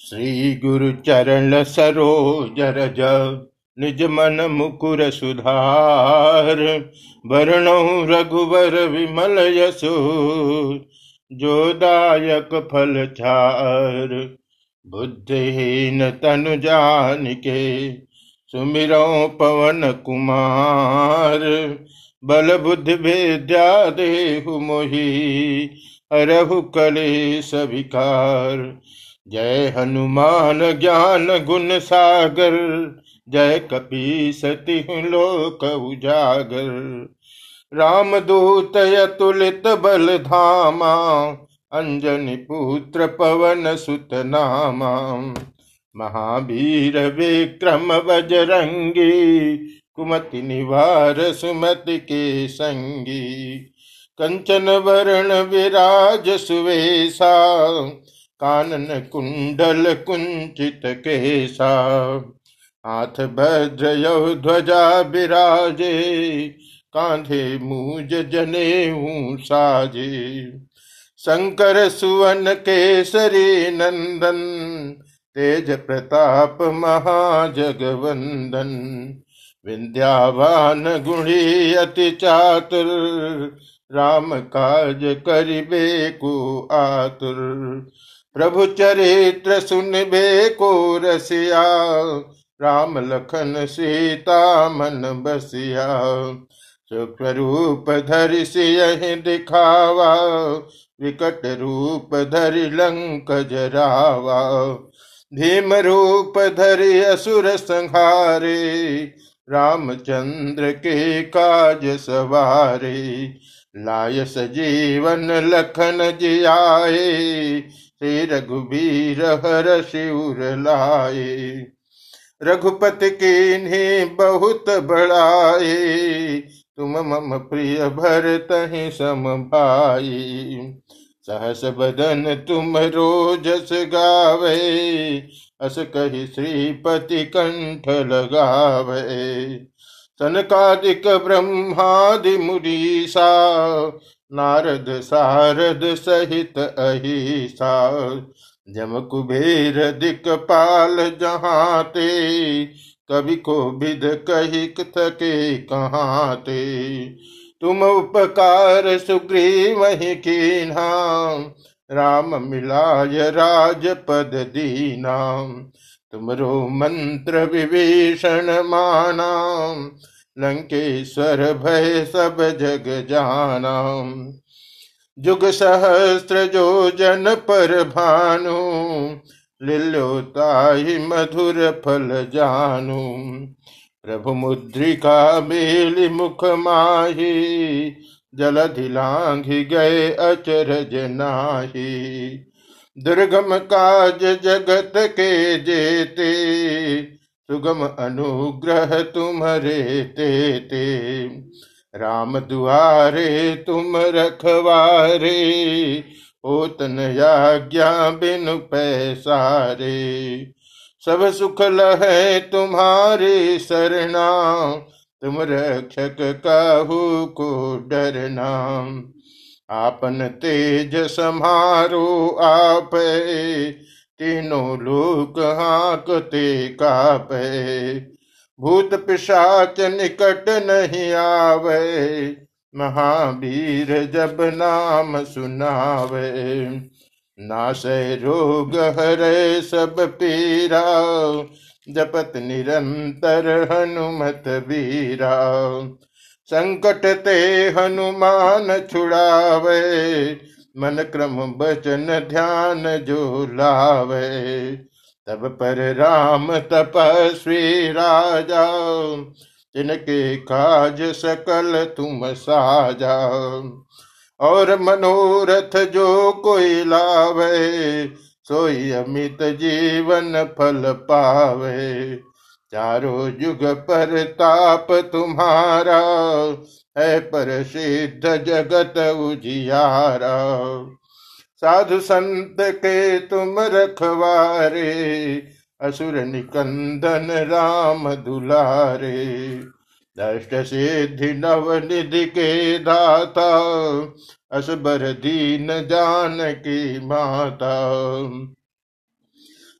श्री गुरु चरण सरोज रज निज मन मुकुर सुधार, वरणौ रघुवर विमल यशो जो दायक फल चार बुद्धिहीन तनु जानिके सुमिरो पवन कुमार बल बुद्धि विद्या देहु मोहि हरहु कलेश विकार। जय हनुमान ज्ञान गुण सागर, जय कपी सति लोक उजागर। राम दूत अतुलित बल धामा, अंजनी पुत्र पवन सुत नामा। महावीर विक्रम बजरंगी, कुमति निवार सुमति के संगी। कंचन वरण विराज सुवेशा कानन कुंडल कुंचित केसा हाथ भद्र यौ ध्वजा विराजे कांधे मूज जने साजे शंकर सुवन केसरी नंदन, तेज प्रताप महाजगवंदन। विद्यावान गुणी अति चातुर, राम काज करिबे को आतुर। प्रभु चरित्र सुनबे को रसिया राम लखन सीता मन बसिया। सूक्ष्म रूप धरि सियहि दिखावा, विकट रूप धरि लंक जरावा। भीम रूप धरि असुर संहारे, रामचंद्र के काज सवारे। लाय सजीवन लखन जियाए श्री रघुबीर हर शिवर लाए। रघुपति की बहुत बड़ाए। तुम मम प्रिय भरत सम भाई। सहस बदन तुम रोजस गावे। अस कही श्रीपति कंठ लगावे। सनकादिक ब्रह्मादि मुरीसा नारद सारद सहित अहिसा जम कुबेर दिक पाल जहाते, कवि को विद कही थके कहाँ ते तुम उपकार सुग्रीव ही कीन्हा राम मिलाय राजपद दीना तुमरो मंत्र विभीषण माना लंकेश्वर भय सब जग जाना जुग सहस्त्र जो जन पर भानु लिलोताहि मधुर फल जानु प्रभु मुद्रिका बेली मुख माही जलधि लांघि गए अचरज नाही। दुर्गम काज जगत के जेते, सुगम अनुग्रह तुम्हारे तेते। राम दुआरे तुम रखवारे, ओतन आज्ञा बिनु पैसारे। सब सुख लहे तुम्हारे सरना तुम रक्षक काहू को डरना आपन तेज समारो आप, तीनों लोक हाँकते कापे। भूत पिशाच निकट नहीं आवे, महावीर जब नाम सुनावे। नाशय रोग हरे सब पीरा जपत निरंतर हनुमत बीरा संकट ते हनुमान छुड़ावे मन क्रम बचन ध्यान जो लावे। तब पर राम तपस्वी राजा, जिनके काज सकल तुम साजा। और मनोरथ जो कोई लावे सोई अमित जीवन फल पावे। चारों युग पर ताप तुम्हारा, है पर सिद्ध जगत उजियारा। साधु संत के तुम रखवारे, असुर निकंदन राम दुलारे। दष्ट सिद्धि नव निधि के दाता असबर दीन जान की माता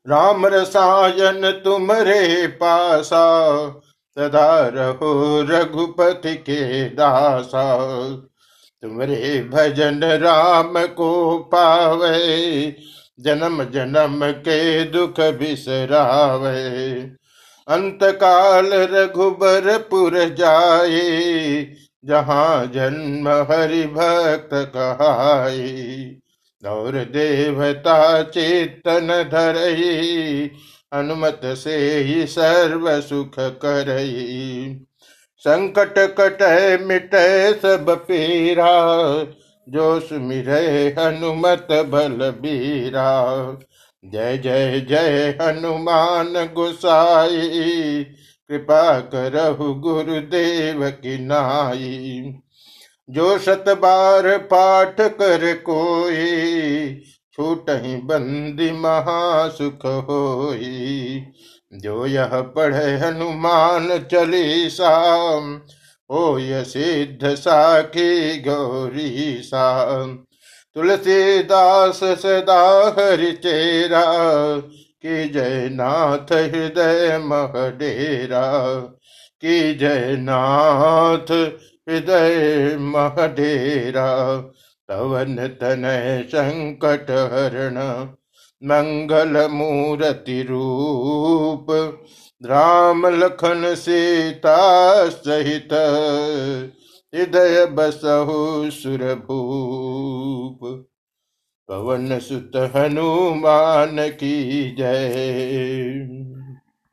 राम रसायन तुमरे पासा, सदा रहो रघुपति के दासा तुमरे भजन राम को पावे, जन्म जन्म के दुख बिसरावे। अंत काल रघुबर पुर जाए, जहाँ जन्म हरि भक्त कहाई और देवता चेतन धरई अनुमत से ही सर्व सुख करई। संकट कट मिट सब पीरा जो सुमिर हनुमत बल बीरा जय जय जय हनुमान गुसाई। कृपा करहु गुरुदेव की नाई। जो शत बार पाठ कर कोई छूट ही बंदी महासुख होई। जो यह पढ़े हनुमान चलीसा हो सिद्ध साखी गौरी सा तुलसीदास सदा हरि चेरा, कि जय नाथ हृदय महडेरा, कि जय नाथ हृदय महडेरा। तवन तनय संकट हरण, मंगल मूर्ति रूप, राम लखन सीता सहित। हृदय बसहु सुरभूप। पवन सुत हनुमान की जय।